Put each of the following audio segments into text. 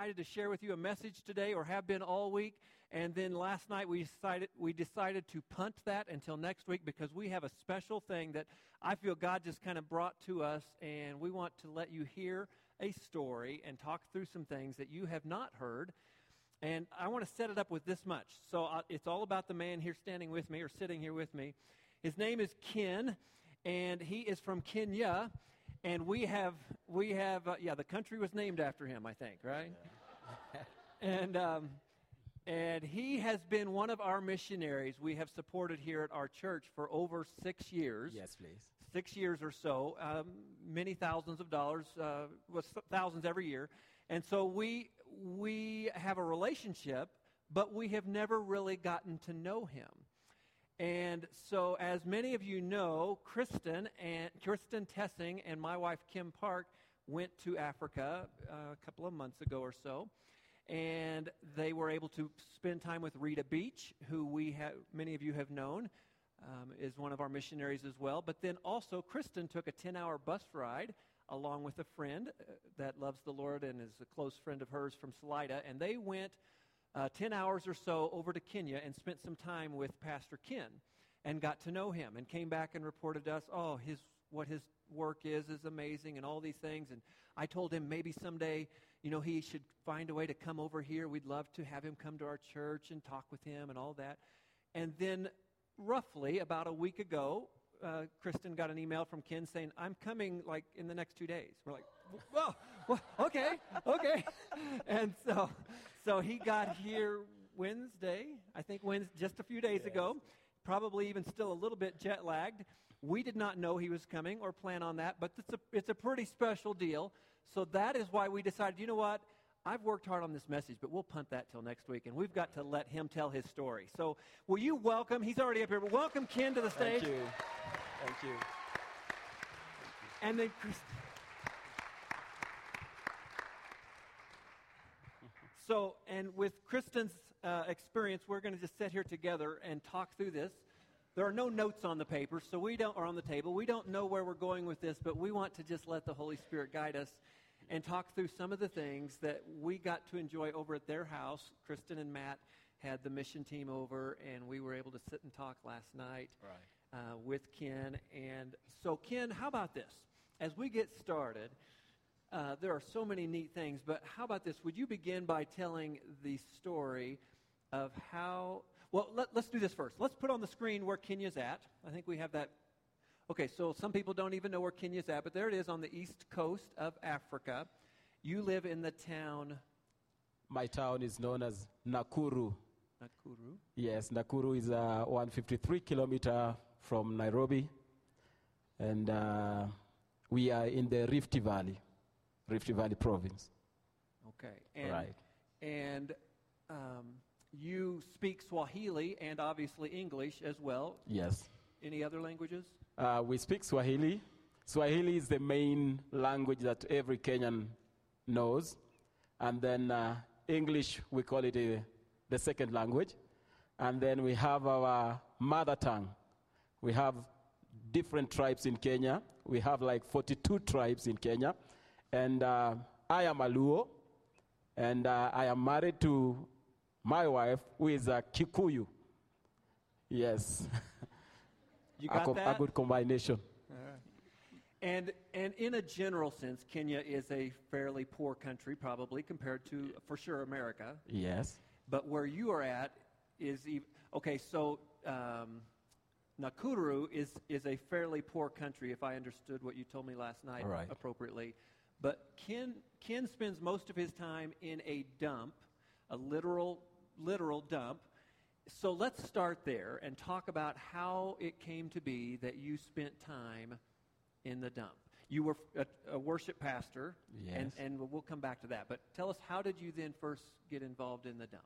excited to share with you a message today, or have been all week. And then last night we decided we decided to punt that until next week because we have a special thing that I feel God just kind of brought to us, and we want to let you hear a story and talk through some things that you have not heard. And I want to set it up with this much. So uh, it's all about the man here standing with me or sitting here with me. His name is Ken, and he is from Kenya. And we have, we have, uh, yeah, the country was named after him, I think, right? Yeah. and, um, and he has been one of our missionaries we have supported here at our church for over six years. Yes, please. Six years or so, um, many thousands of dollars, uh, was thousands every year. And so we, we have a relationship, but we have never really gotten to know him. And so, as many of you know, Kristen and Kristen Tessing and my wife Kim Park went to Africa uh, a couple of months ago or so, and they were able to spend time with Rita Beach, who we have many of you have known, um, is one of our missionaries as well. But then also, Kristen took a 10-hour bus ride along with a friend uh, that loves the Lord and is a close friend of hers from Salida, and they went uh, 10 hours or so over to Kenya and spent some time with Pastor Ken and got to know him and came back and reported to us, oh, his, what his work is is amazing and all these things. And I told him maybe someday, you know, he should find a way to come over here. We'd love to have him come to our church and talk with him and all that. And then, roughly about a week ago, uh, Kristen got an email from Ken saying, I'm coming like in the next two days. We're like, well, well okay, okay. and so, so he got here Wednesday, I think Wednesday, just a few days yes. ago, probably even still a little bit jet lagged. We did not know he was coming or plan on that, but it's a, it's a pretty special deal. So that is why we decided, you know what? I've worked hard on this message, but we'll punt that till next week, and we've got to let him tell his story. So, will you welcome? He's already up here, but welcome Ken to the stage. Thank you. Thank you. And then Chris. So, and with Kristen's uh, experience, we're going to just sit here together and talk through this. There are no notes on the paper, so we don't, or on the table. We don't know where we're going with this, but we want to just let the Holy Spirit guide us and talk through some of the things that we got to enjoy over at their house. Kristen and Matt had the mission team over, and we were able to sit and talk last night right. uh, with Ken. And so, Ken, how about this? As we get started, uh, there are so many neat things, but how about this? Would you begin by telling the story of how? Well, let, us do this first. Let's put on the screen where Kenya's at. I think we have that Okay, so some people don't even know where Kenya's at, but there it is on the east coast of Africa. You live in the town. My town is known as Nakuru. Nakuru? Yes, Nakuru is uh, 153 kilometer from Nairobi. And uh, we are in the Rift Valley, Rift Valley province. Okay. And, right. And um, you speak Swahili and obviously English as well. Yes. Any other languages? Uh, we speak Swahili. Swahili is the main language that every Kenyan knows. And then uh, English, we call it uh, the second language. And then we have our mother tongue. We have different tribes in Kenya. We have like 42 tribes in Kenya. And uh, I am a Luo. And uh, I am married to my wife, who is a Kikuyu. Yes. You got a, that? a good combination. And, and in a general sense, Kenya is a fairly poor country, probably, compared to, for sure, America. Yes. But where you are at is, even, okay, so um, Nakuru is, is a fairly poor country, if I understood what you told me last night right. appropriately. But Ken, Ken spends most of his time in a dump, a literal, literal dump, so let's start there and talk about how it came to be that you spent time in the dump. You were a, a worship pastor, yes. and, and we'll come back to that. But tell us, how did you then first get involved in the dump?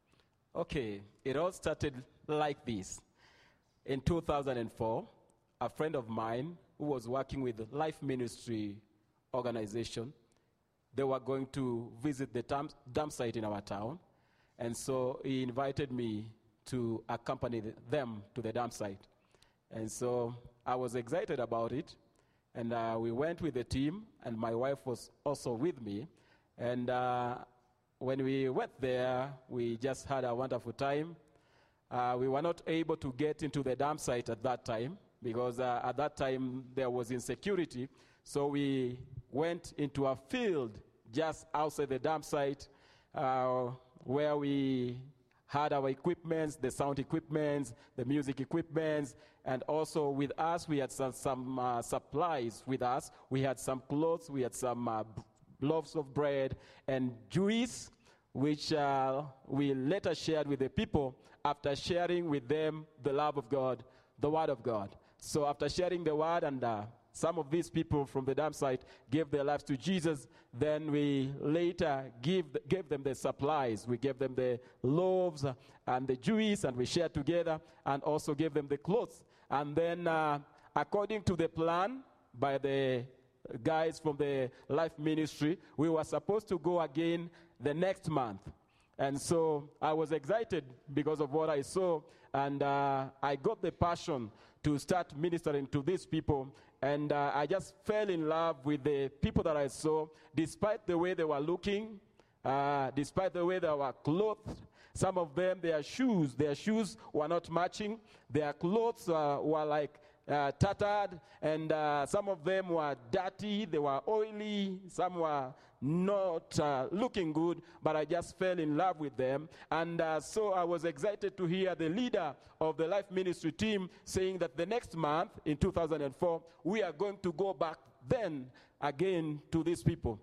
Okay, it all started like this. In 2004, a friend of mine who was working with Life Ministry organization, they were going to visit the dump site in our town. And so he invited me to accompany them to the dump site. And so I was excited about it. And uh, we went with the team, and my wife was also with me. And uh, when we went there, we just had a wonderful time. Uh, we were not able to get into the dam site at that time because uh, at that time there was insecurity. So we went into a field just outside the dam site uh, where we had our equipments, the sound equipments, the music equipments, and also with us, we had some, some uh, supplies with us. We had some clothes, we had some uh, loaves of bread, and juice, which uh, we later shared with the people after sharing with them the love of God, the Word of God. So after sharing the Word and uh, some of these people from the dam site gave their lives to Jesus. Then we later give, gave them the supplies. We gave them the loaves and the juice, and we shared together, and also gave them the clothes. And then, uh, according to the plan by the guys from the life ministry, we were supposed to go again the next month. And so I was excited because of what I saw, and uh, I got the passion to start ministering to these people. And uh, I just fell in love with the people that I saw, despite the way they were looking, uh, despite the way they were clothed. Some of them, their shoes, their shoes were not matching. Their clothes uh, were like uh, tattered, and uh, some of them were dirty, they were oily, some were not uh, looking good, but I just fell in love with them. And uh, so I was excited to hear the leader of the life ministry team saying that the next month, in 2004, we are going to go back then again to these people.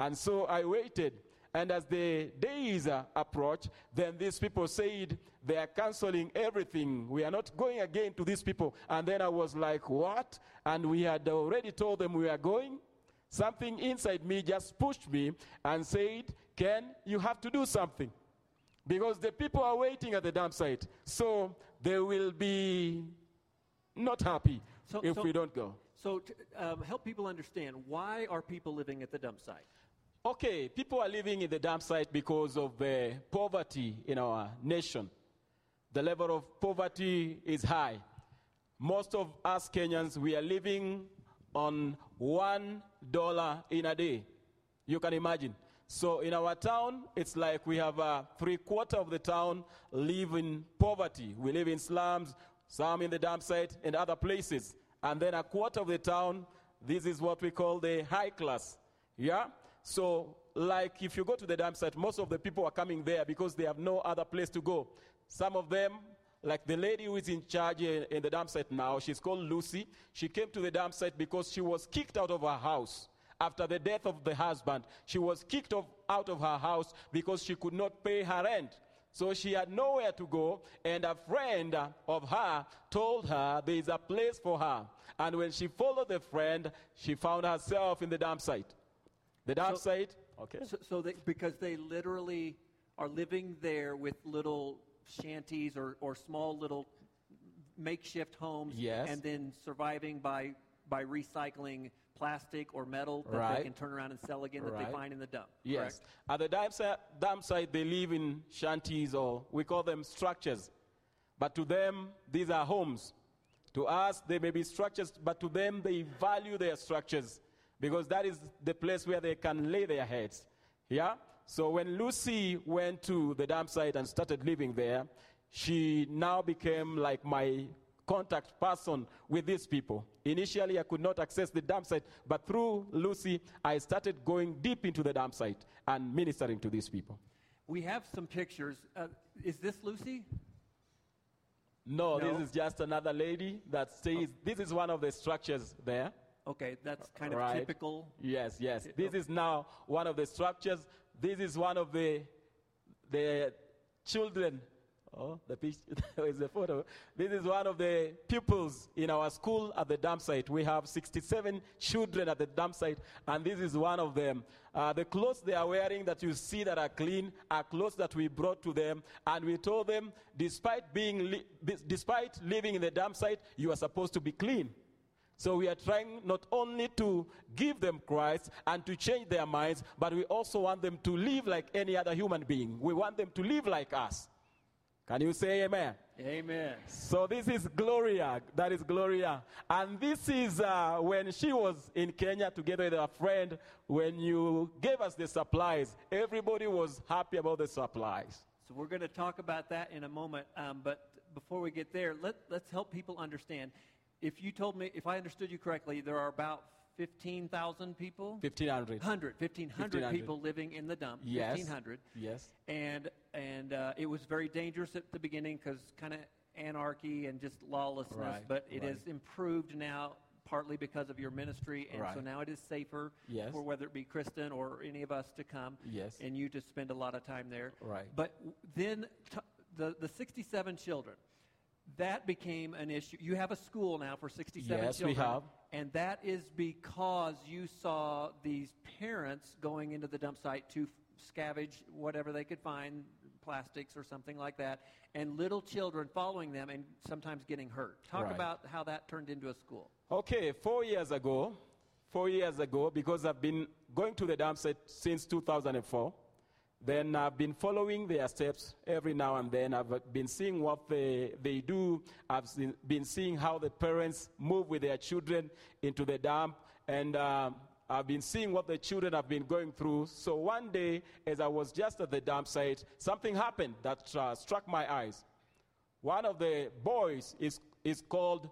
And so I waited. And as the days uh, approached, then these people said they are canceling everything. We are not going again to these people. And then I was like, what? And we had already told them we are going. Something inside me just pushed me and said, Ken, you have to do something. Because the people are waiting at the dump site. So they will be not happy So- if so- we don't go. So, um, help people understand why are people living at the dump site? Okay, people are living in the dump site because of the poverty in our nation. The level of poverty is high. Most of us Kenyans, we are living on one dollar in a day. You can imagine. So in our town, it's like we have uh, three quarter of the town live in poverty. We live in slums, some in the dump site, and other places. And then a quarter of the town, this is what we call the high class. Yeah? So, like if you go to the dump site, most of the people are coming there because they have no other place to go. Some of them, like the lady who is in charge in, in the dump site now, she's called Lucy. She came to the dump site because she was kicked out of her house. After the death of the husband, she was kicked off, out of her house because she could not pay her rent. So she had nowhere to go, and a friend of her told her there is a place for her. And when she followed the friend, she found herself in the dump site. The dump So- site, okay. So, so they, because they literally are living there with little shanties or, or small little makeshift homes, Yes. and then surviving by by recycling plastic or metal that Right. they can turn around and sell again that Right. they find in the dump. Yes. correct? At the dump site, dump site, they live in shanties or we call them structures. But to them, these are homes. To us, they may be structures, but to them, they value their structures because that is the place where they can lay their heads. Yeah? So when Lucy went to the dump site and started living there, she now became like my contact person with these people. Initially, I could not access the dump site, but through Lucy, I started going deep into the dump site and ministering to these people. We have some pictures. Uh, is this Lucy? No, No? this is just another lady that stays. This is one of the structures there. Okay, that's kind of Right. typical. Yes, yes. This is now one of the structures. This is one of the the children. Oh, the picture is the photo. This is one of the pupils in our school at the dump site. We have 67 children at the dump site, and this is one of them. Uh, the clothes they are wearing that you see that are clean are clothes that we brought to them, and we told them, despite being, li- despite living in the dump site, you are supposed to be clean. So we are trying not only to give them Christ and to change their minds, but we also want them to live like any other human being. We want them to live like us. Can you say amen? Amen. So this is Gloria. That is Gloria. And this is uh, when she was in Kenya together with a friend. When you gave us the supplies, everybody was happy about the supplies. So we're going to talk about that in a moment. Um, but before we get there, let, let's help people understand. If you told me, if I understood you correctly, there are about 15,000 people? 1500. 100, 1,500 1,500. people living in the dump. Yes. 1,500. Yes. And, and uh, it was very dangerous at the beginning because kind of anarchy and just lawlessness. Right, But it right. has improved now, partly because of your ministry. And so now it is safer Yes. for whether it be Kristen or any of us to come Yes. and you to spend a lot of time there. Right. But then t- the, the 67 children, that became an issue. You have a school now for 67 Yes, we children. have. And that is because you saw these parents going into the dump site to f- scavenge whatever they could find, plastics or something like that, and little children following them and sometimes getting hurt. Talk Right. about how that turned into a school. Okay, four years ago, four years ago, because I've been going to the dump site since 2004, then I've been following their steps every now and then. I've been seeing what they, they do. I've seen, been seeing how the parents move with their children into the dump. And um, I've been seeing what the children have been going through. So one day, as I was just at the dump site, something happened that uh, struck my eyes. One of the boys is, is called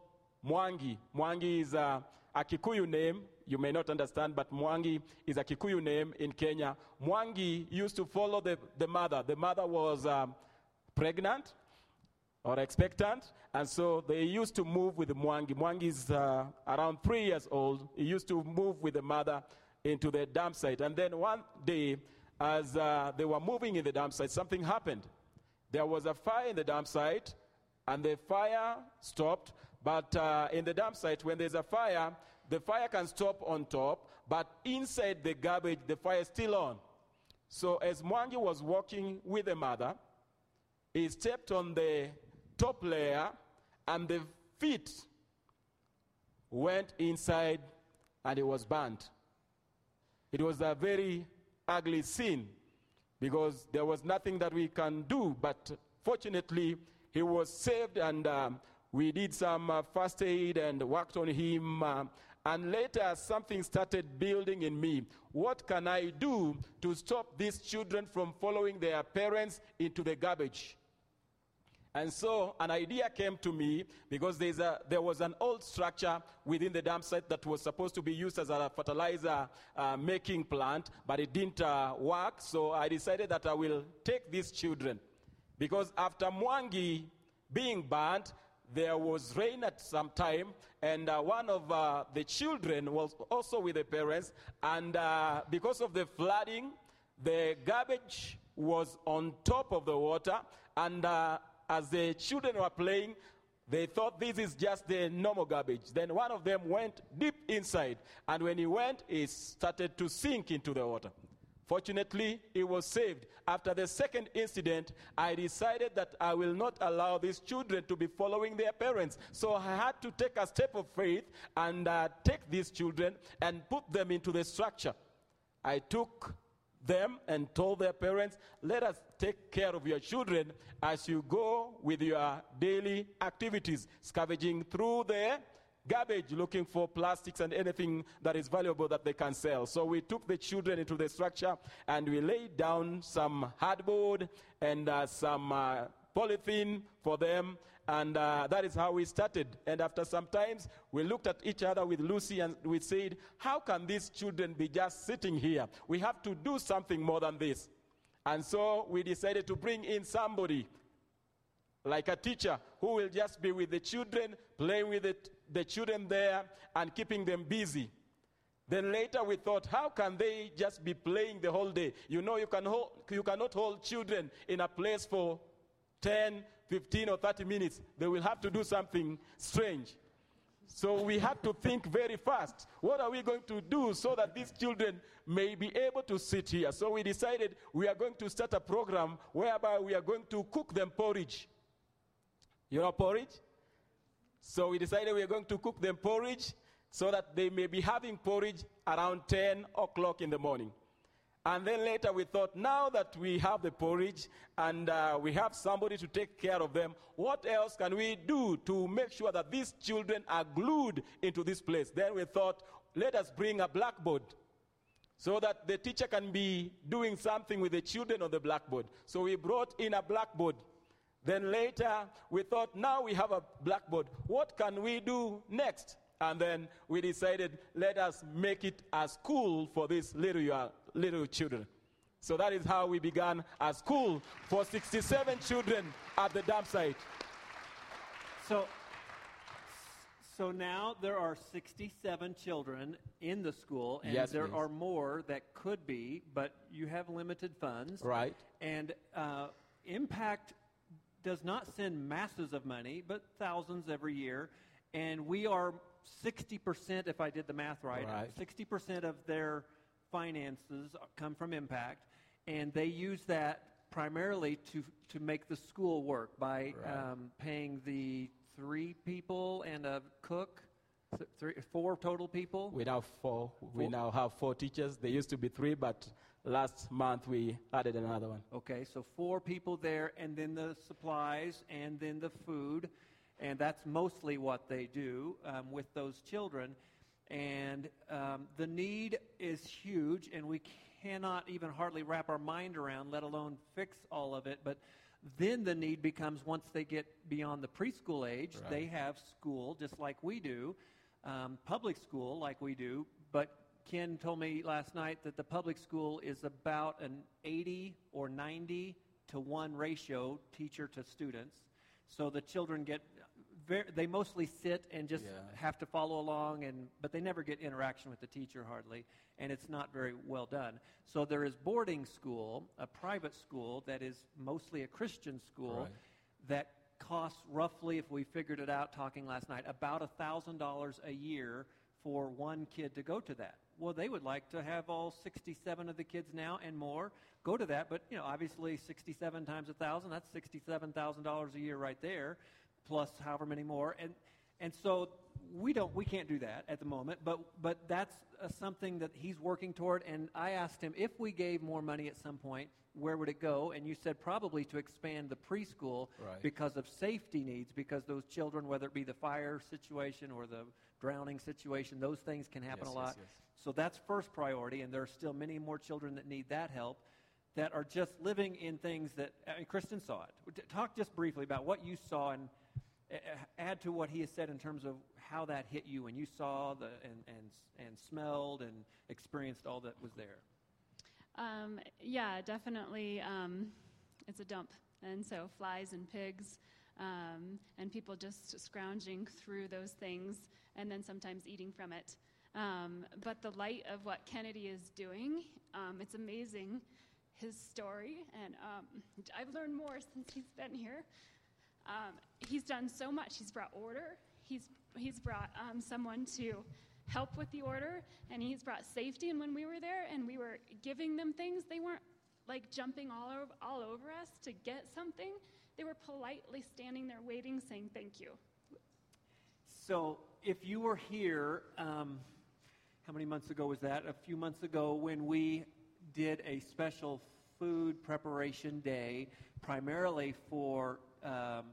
Mwangi. Mwangi is a, a Kikuyu name. You may not understand, but Mwangi is a Kikuyu name in Kenya. Mwangi used to follow the, the mother. The mother was um, pregnant or expectant, and so they used to move with Mwangi. Mwangi is uh, around three years old. He used to move with the mother into the dump site. And then one day, as uh, they were moving in the dump site, something happened. There was a fire in the dump site, and the fire stopped. But uh, in the dump site, when there's a fire, the fire can stop on top, but inside the garbage, the fire is still on. So as Mwangi was walking with the mother, he stepped on the top layer, and the feet went inside, and it was burnt. It was a very ugly scene because there was nothing that we can do. But fortunately, he was saved, and um, we did some uh, first aid and worked on him. um, and later, something started building in me. What can I do to stop these children from following their parents into the garbage? And so an idea came to me because a, there was an old structure within the dump site that was supposed to be used as a fertilizer uh, making plant, but it didn't uh, work. So I decided that I will take these children. Because after Mwangi being burnt, there was rain at some time, and uh, one of uh, the children was also with the parents. And uh, because of the flooding, the garbage was on top of the water, and uh, as the children were playing, they thought this is just the normal garbage. Then one of them went deep inside, and when he went, he started to sink into the water. Fortunately, he was saved. After the second incident, I decided that I will not allow these children to be following their parents. So I had to take a step of faith and uh, take these children and put them into the structure. I took them and told their parents, let us take care of your children as you go with your daily activities, scavenging through the garbage looking for plastics and anything that is valuable that they can sell. So we took the children into the structure and we laid down some hardboard and uh, some uh, polythene for them. And uh, that is how we started. And after some times, we looked at each other with Lucy and we said, How can these children be just sitting here? We have to do something more than this. And so we decided to bring in somebody like a teacher who will just be with the children, playing with it, the children there, and keeping them busy. Then later we thought, how can they just be playing the whole day? You know, you, can you cannot hold children in a place for 10, 15, or 30 minutes. They will have to do something strange. So we had to think very fast. What are we going to do so that these children may be able to sit here? So we decided we are going to start a program whereby we are going to cook them porridge. You know porridge? So we decided we are going to cook them porridge so that they may be having porridge around 10 o'clock in the morning. And then later we thought, now that we have the porridge and uh, we have somebody to take care of them, what else can we do to make sure that these children are glued into this place? Then we thought, let us bring a blackboard so that the teacher can be doing something with the children on the blackboard. So we brought in a blackboard. Then later we thought, now we have a blackboard. What can we do next? And then we decided, let us make it a school for these little, little children. So that is how we began a school for 67 children at the dump site. So, so now there are 67 children in the school, and Yes, there please. are more that could be, but you have limited funds. Right. And uh, Impact does not send masses of money, but thousands every year. And we are 60%, if I did the math right, Right. 60% of their finances come from Impact. And they use that primarily to, to make the school work by Right. um, paying the three people and a cook, three, four total people. We now four. We now have four teachers. There used to be three, but last month we added another one. Okay, so four people there, and then the supplies, and then the food, and that's mostly what they do um, with those children. And um, the need is huge, and we cannot even hardly wrap our mind around, let alone fix all of it. But then the need becomes once they get beyond the preschool age, Right. they have school just like we do, um, public school like we do. But Ken told me last night that the public school is about an 80 or 90 to 1 ratio teacher to students. So the children get very, they mostly sit and just Yeah. have to follow along and but they never get interaction with the teacher hardly and it's not very well done. So there is boarding school, a private school that is mostly a Christian school Right. that costs roughly if we figured it out talking last night about $1000 a year for one kid to go to that. Well, they would like to have all 67 of the kids now and more go to that, but you know, obviously 67 times a 1000, that's $67,000 a year right there plus however many more. And and so we don't we can't do that at the moment, but but that's uh, something that he's working toward and I asked him if we gave more money at some point, where would it go? And you said probably to expand the preschool Right. because of safety needs because those children whether it be the fire situation or the drowning situation, those things can happen Yes, a yes, lot. yes. So that's first priority and there are still many more children that need that help that are just living in things that I mean, Kristen saw it. Talk just briefly about what you saw and uh, add to what he has said in terms of how that hit you when you saw the and and and smelled and experienced all that was there. Um, yeah, definitely. Um, it's a dump, and so flies and pigs, um, and people just scrounging through those things, and then sometimes eating from it. Um, but the light of what Kennedy is doing, um, it's amazing. His story, and um, I've learned more since he's been here. Um, he's done so much. He's brought order. He's he's brought um, someone to help with the order, and he's brought safety. And when we were there and we were giving them things, they weren't like jumping all over, all over us to get something. They were politely standing there waiting, saying thank you. So if you were here, um, how many months ago was that? A few months ago when we did a special food preparation day, primarily for um,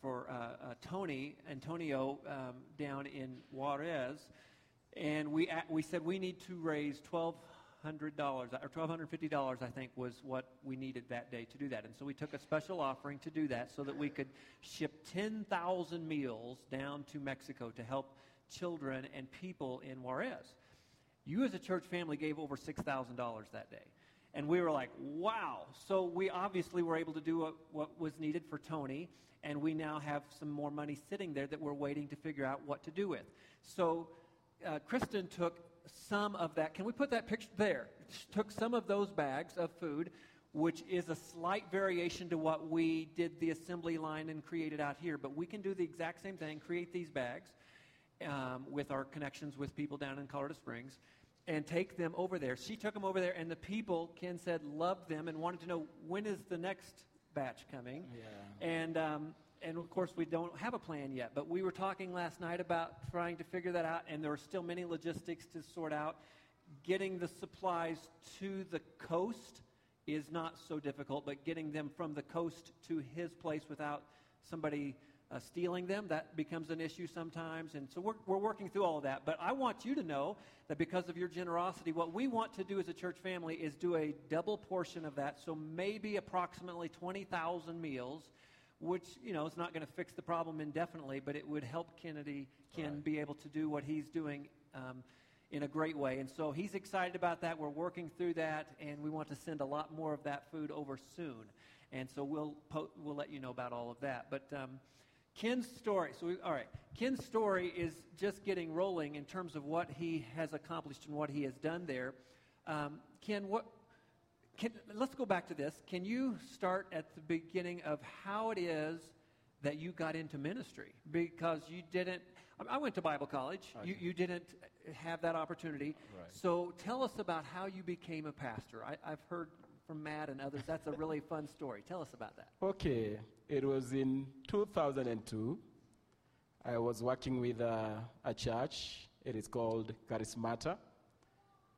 for uh, uh, Tony Antonio um, down in Juarez, and we a- we said we need to raise twelve hundred dollars or twelve hundred fifty dollars. I think was what we needed that day to do that, and so we took a special offering to do that, so that we could ship ten thousand meals down to Mexico to help children and people in Juarez. You as a church family gave over six thousand dollars that day. And we were like, wow. So we obviously were able to do what, what was needed for Tony, and we now have some more money sitting there that we're waiting to figure out what to do with. So uh, Kristen took some of that. Can we put that picture there? She took some of those bags of food, which is a slight variation to what we did the assembly line and created out here. But we can do the exact same thing, create these bags um, with our connections with people down in Colorado Springs and take them over there. She took them over there, and the people, Ken said, loved them and wanted to know when is the next batch coming. Yeah. And, um, and of course, we don't have a plan yet, but we were talking last night about trying to figure that out, and there are still many logistics to sort out. getting the supplies to the coast is not so difficult, but getting them from the coast to his place without somebody uh, stealing them, that becomes an issue sometimes. And so we're, we're working through all of that. But I want you to know that because of your generosity, what we want to do as a church family is do a double portion of that. So maybe approximately 20,000 meals, which, you know, is not going to fix the problem indefinitely, but it would help Kennedy, Ken, Right. be able to do what he's doing. Um, in a great way. And so he's excited about that. We're working through that, and we want to send a lot more of that food over soon. And so we'll, po- we'll let you know about all of that. But um, Ken's story, so we, all right, Ken's story is just getting rolling in terms of what he has accomplished and what he has done there. Um, Ken, what, can, let's go back to this. Can you start at the beginning of how it is that you got into ministry? Because you didn't, I- I went to Bible college. You, you didn't have that opportunity. Right. So tell us about how you became a pastor. I, I've heard from Matt and others. That's a really fun story. Tell us about that. Okay, it was in 2002. I was working with uh, a church. It is called Charismata.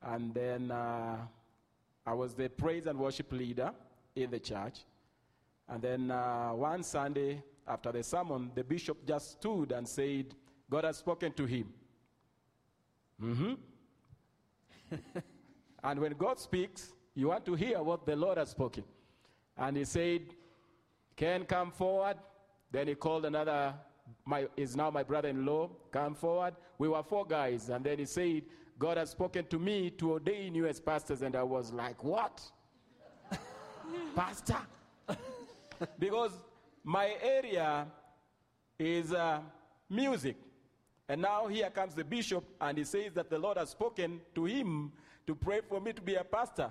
And then uh, I was the praise and worship leader in the church. And then uh, one Sunday after the sermon, the bishop just stood and said, God has spoken to him. hmm and when God speaks, you want to hear what the Lord has spoken. And he said, Ken, come forward. Then he called another, my, is now my brother in law, come forward. We were four guys. And then he said, God has spoken to me to ordain you as pastors. And I was like, what? Pastor? because my area is uh, music. And now here comes the bishop, and he says that the Lord has spoken to him to pray for me to be a pastor.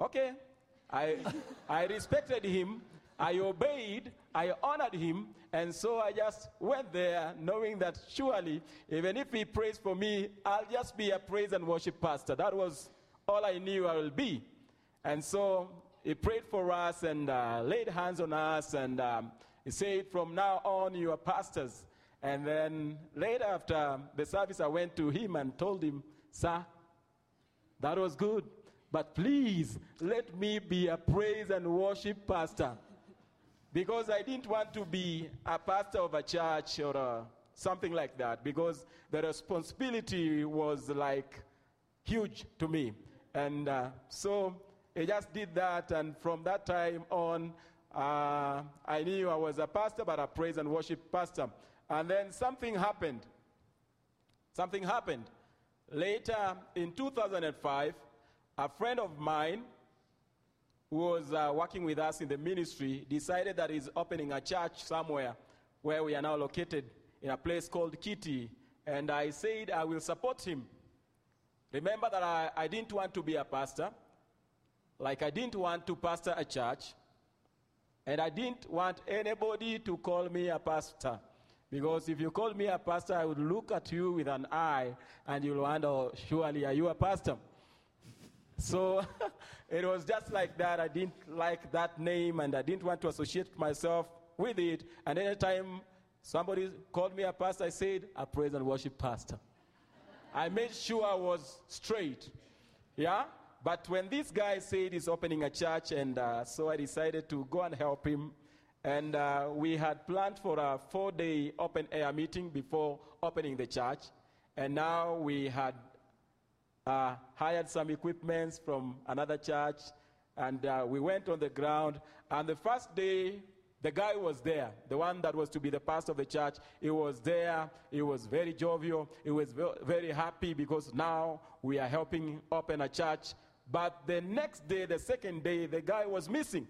Okay. I, I respected him, I obeyed, I honored him, and so I just went there knowing that surely, even if he prays for me, I'll just be a praise and worship pastor. That was all I knew I will be. And so he prayed for us and uh, laid hands on us, and um, he said, From now on, you are pastors. And then later, after the service, I went to him and told him, Sir, that was good. But please let me be a praise and worship pastor. Because I didn't want to be a pastor of a church or a, something like that. Because the responsibility was like huge to me. And uh, so I just did that. And from that time on, uh, I knew I was a pastor, but a praise and worship pastor. And then something happened. Something happened. Later, in 2005, a friend of mine who was uh, working with us in the ministry decided that he's opening a church somewhere where we are now located in a place called Kitty. And I said I will support him. Remember that I, I didn't want to be a pastor, like I didn't want to pastor a church, and I didn't want anybody to call me a pastor. Because if you call me a pastor, I would look at you with an eye and you'll wonder, "Oh, surely, are you a pastor? So it was just like that. I didn't like that name and I didn't want to associate myself with it. And anytime somebody called me a pastor, I said, a praise and worship pastor. I made sure I was straight. Yeah? But when this guy said he's opening a church, and uh, so I decided to go and help him. And uh, we had planned for a four day open air meeting before opening the church. And now we had uh, hired some equipments from another church, and uh, we went on the ground. And the first day, the guy was there, the one that was to be the pastor of the church. He was there. He was very jovial. He was very happy because now we are helping open a church. But the next day, the second day, the guy was missing.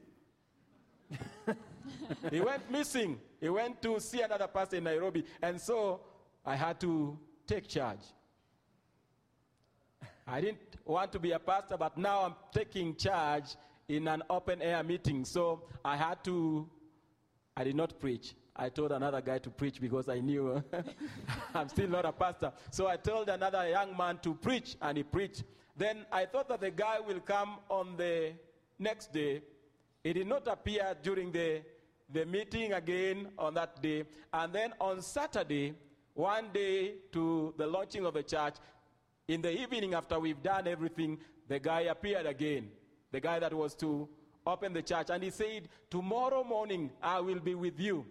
he went missing. He went to see another pastor in Nairobi. And so I had to take charge. I didn't want to be a pastor, but now I'm taking charge in an open air meeting. So I had to, I did not preach. I told another guy to preach because I knew I'm still not a pastor. So I told another young man to preach, and he preached. Then I thought that the guy will come on the next day. He did not appear during the, the meeting again on that day. And then on Saturday, one day to the launching of the church, In the evening, after we've done everything, the guy appeared again. The guy that was to open the church. And he said, Tomorrow morning, I will be with you.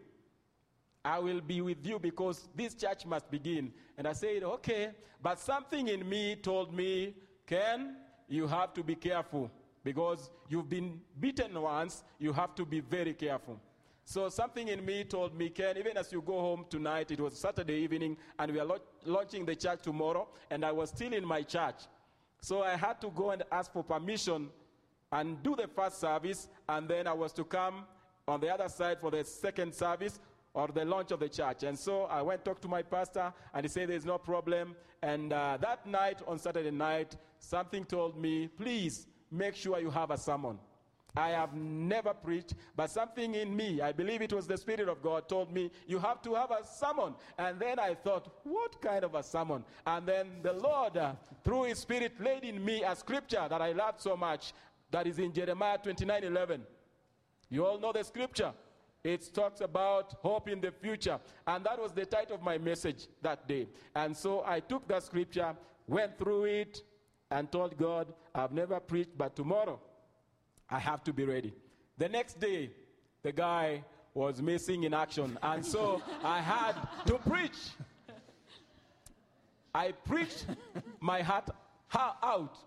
I will be with you because this church must begin. And I said, Okay. But something in me told me, Ken, you have to be careful because you've been beaten once. You have to be very careful. So something in me told me, Ken, even as you go home tonight, it was Saturday evening, and we are lo- launching the church tomorrow, and I was still in my church. So I had to go and ask for permission and do the first service, and then I was to come on the other side for the second service or the launch of the church. And so I went talk to my pastor, and he said there's no problem. And uh, that night, on Saturday night, something told me, please make sure you have a sermon. I have never preached, but something in me, I believe it was the Spirit of God, told me, You have to have a sermon. And then I thought, What kind of a sermon? And then the Lord, uh, through His Spirit, laid in me a scripture that I loved so much that is in Jeremiah 29 11. You all know the scripture. It talks about hope in the future. And that was the title of my message that day. And so I took that scripture, went through it, and told God, I've never preached, but tomorrow I have to be ready. The next day, the guy was missing in action, and so I had to preach. I preached my heart out.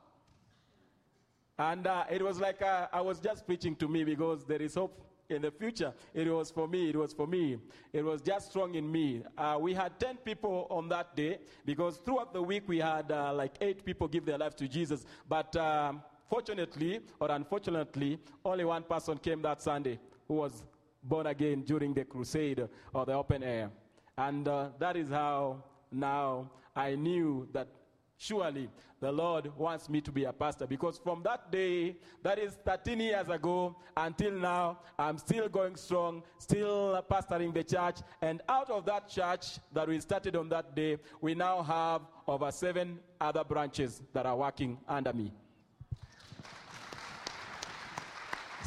And uh, it was like uh, I was just preaching to me because there is hope in the future. It was for me. It was for me. It was just strong in me. Uh, we had 10 people on that day because throughout the week we had uh, like eight people give their life to Jesus. But um, fortunately or unfortunately, only one person came that Sunday who was born again during the crusade or the open air. And uh, that is how now I knew that surely the Lord wants me to be a pastor because from that day, that is 13 years ago, until now, I'm still going strong, still pastoring the church. And out of that church that we started on that day, we now have over seven other branches that are working under me.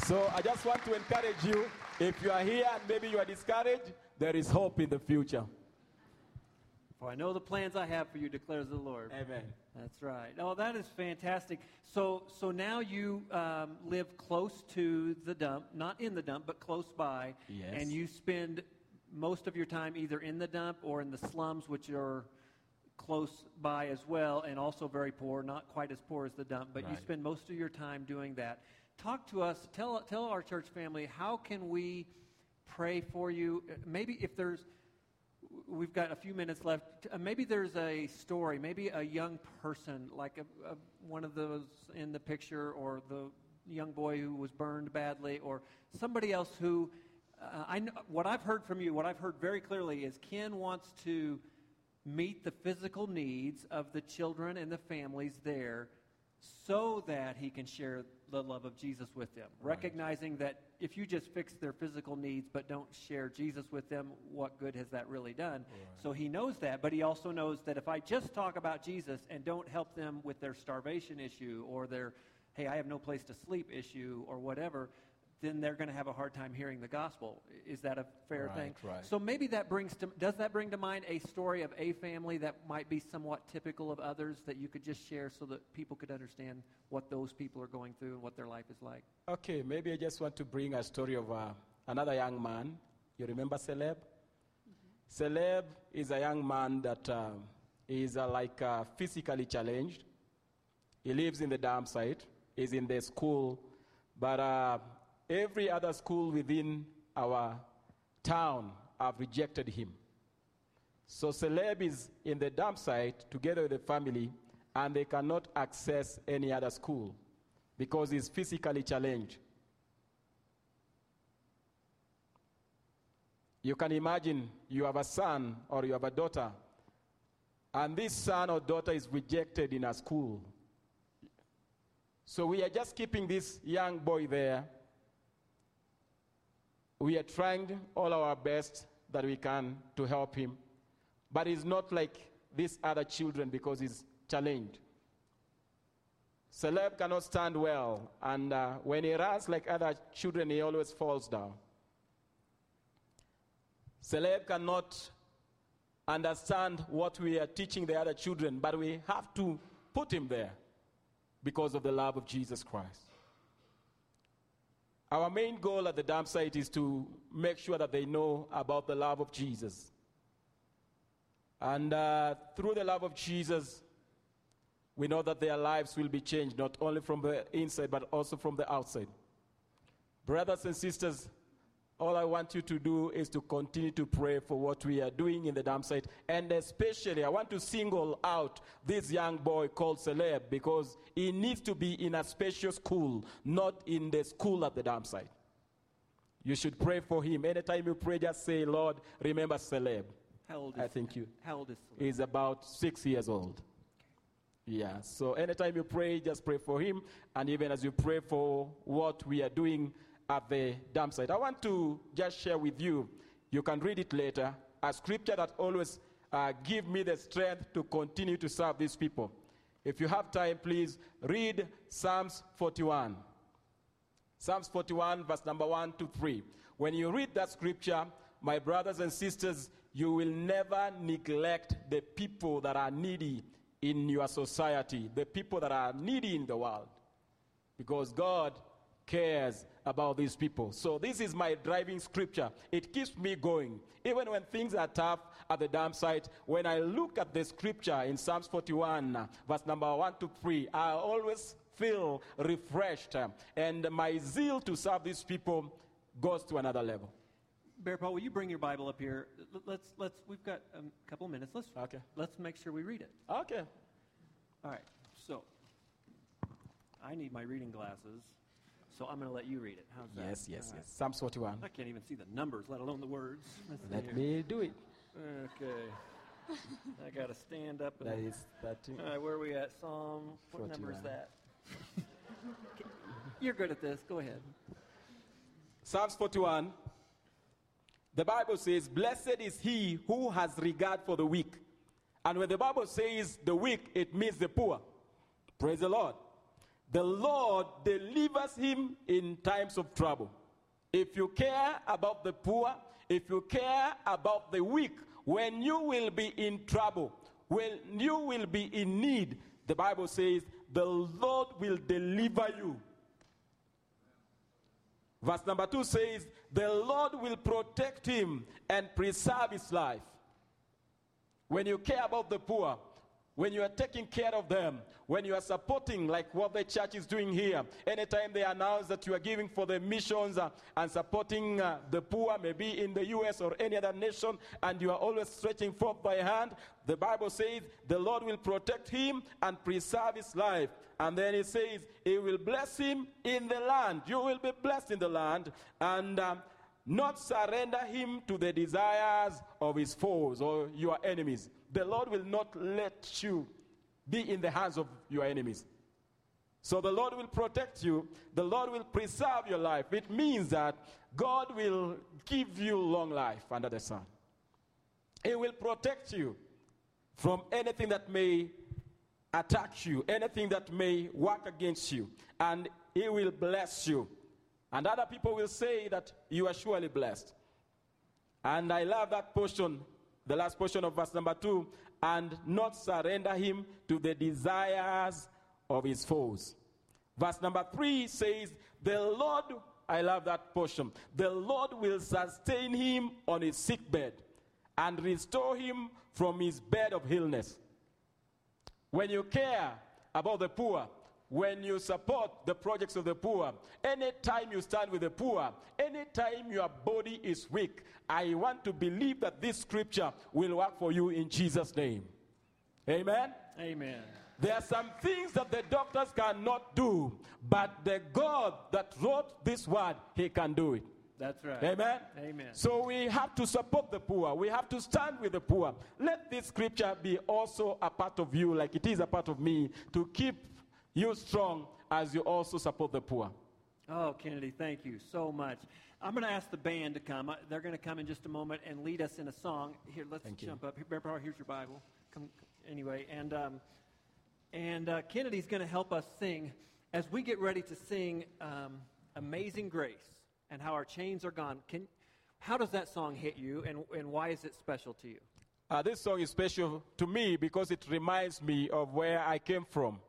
So I just want to encourage you if you are here and maybe you are discouraged, there is hope in the future. For I know the plans I have for you, declares the Lord. Amen. That's right. Oh, that is fantastic. So, so now you um, live close to the dump, not in the dump, but close by. Yes. And you spend most of your time either in the dump or in the slums, which are close by as well, and also very poor, not quite as poor as the dump, but you spend most of your time doing that. Talk to us. Tell tell our church family how can we pray for you. Uh, Maybe if there's we've got a few minutes left. Uh, maybe there's a story, maybe a young person, like a, a, one of those in the picture, or the young boy who was burned badly, or somebody else who. Uh, I know, what I've heard from you, what I've heard very clearly is Ken wants to meet the physical needs of the children and the families there so that he can share the love of Jesus with them. Recognizing that if you just fix their physical needs but don't share Jesus with them, what good has that really done? So he knows that, but he also knows that if I just talk about Jesus and don't help them with their starvation issue or their, hey, I have no place to sleep issue or whatever, then they're going to have a hard time hearing the gospel. Is that a fair Right, thing? right. So maybe that brings to, does that bring to mind a story of a family that might be somewhat typical of others that you could just share so that people could understand what those people are going through and what their life is like? Okay, maybe I just want to bring a story of uh, another young man. You remember Caleb? Caleb is a young man that uh, is uh, like uh, physically challenged. He lives in the dam site. He's in the school, but uh, every other school within our town have rejected him. So Caleb is in the dump site together with the family, and they cannot access any other school because he's physically challenged. You can imagine you have a son or you have a daughter, and this son or daughter is rejected in a school. So we are just keeping this young boy there. We are trying all our best that we can to help him, but he's not like these other children because he's challenged. Caleb cannot stand well, and uh, when he runs like other children, he always falls down. Caleb cannot understand what we are teaching the other children, but we have to put him there because of the love of Jesus Christ. Our main goal at the dam site is to make sure that they know about the love of Jesus. And uh, through the love of Jesus, we know that their lives will be changed, not only from the inside, but also from the outside. Brothers and sisters, all I want you to do is to continue to pray for what we are doing in the dam site. And especially, I want to single out this young boy called Caleb because he needs to be in a special school, not in the school at the dam site. You should pray for him. Anytime you pray, just say, Lord, remember Caleb. How old is I think you. How old is Caleb? He's about six years old. Yeah, so anytime you pray, just pray for him. And even as you pray for what we are doing at the dam site, I want to just share with you, you can read it later, a scripture that always uh, give me the strength to continue to serve these people. If you have time, please read Psalms 41. Psalms 41, verse number 1 to 3. When you read that scripture, my brothers and sisters, you will never neglect the people that are needy in your society, the people that are needy in the world. Because God cares about these people. So, this is my driving scripture. It keeps me going. Even when things are tough at the dam site, when I look at the scripture in Psalms 41, verse number 1 to 3, I always feel refreshed. And my zeal to serve these people goes to another level. Bear Paul, will you bring your Bible up here? Let's, let's, we've got a couple of minutes. Let's, Okay. let's make sure we read it. Okay. All right, so I need my reading glasses, so I'm going to let you read it. How's that? Yes, yes, All right. yes. Psalms 41. I can't even see the numbers, let alone the words. Let's Let me do it. Okay. I got to stand up. And, That is that. too. All right, where are we at? Psalm, what number is that? You're good at this. Go ahead. Psalms 41. The Bible says, Blessed is he who has regard for the weak. And when the Bible says the weak, it means the poor. Praise the Lord. The Lord delivers him in times of trouble. If you care about the poor, if you care about the weak, when you will be in trouble, when you will be in need, the Bible says, the Lord will deliver you. Verse number two says, The Lord will protect him and preserve his life. When you care about the poor, when you are taking care of them, when you are supporting, like what the church is doing here, anytime they announce that you are giving for the missions uh, and supporting uh, the poor, maybe in the U.S. or any other nation, and you are always stretching forth thy hand, the Bible says the Lord will protect him and preserve his life. And then it says, He will bless him in the land. You will be blessed in the land. And um, not surrender him to the desires of his foes or your enemies. The Lord will not let you be in the hands of your enemies. So the Lord will protect you, the Lord will preserve your life. It means that God will give you long life under the sun. He will protect you from anything that may attack you, anything that may work against you, and He will bless you. And other people will say that you are surely blessed. And I love that portion, the last portion of verse number two, and not surrender him to the desires of his foes. Verse number three says, The Lord, I love that portion, the Lord will sustain him on his sick bed and restore him from his bed of illness. When you care about the poor, when you support the projects of the poor, anytime you stand with the poor, anytime your body is weak, I want to believe that this scripture will work for you in Jesus' name. Amen. Amen. There are some things that the doctors cannot do, but the God that wrote this word, he can do it. That's right. Amen. Amen. So we have to support the poor. We have to stand with the poor. Let this scripture be also a part of you, like it is a part of me, to keep you strong as you also support the poor. Oh, Kennedy, thank you so much. I'm going to ask the band to come. Uh, They're going to come in just a moment and lead us in a song. Here, let's Thank you. jump up. Here, Bear Power, here's your Bible. Come anyway, and um, and uh, Kennedy's going to help us sing as we get ready to sing um, "Amazing Grace" and how our chains are gone. Can how does that song hit you, and and why is it special to you? Uh, this song is special to me because it reminds me of where I came from.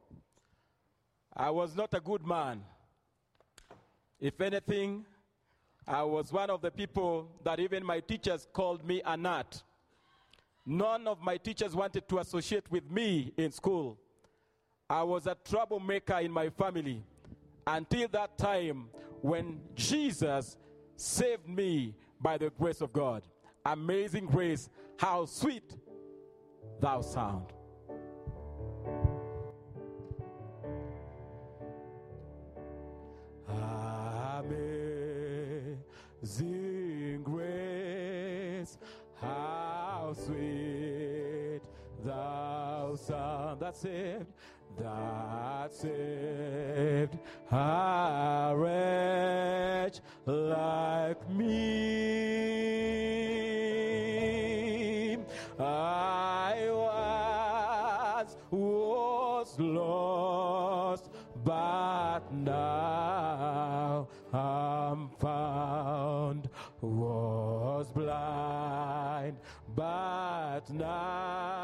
I was not a good man. If anything, I was one of the people that even my teachers called me a nut. None of my teachers wanted to associate with me in school. I was a troublemaker in my family until that time when Jesus saved me by the grace of God. Amazing grace, how sweet thou sound. Amazing grace, how sweet thou sound. That saved, that saved a wretch like me. I was, was lost, but now I'm I see.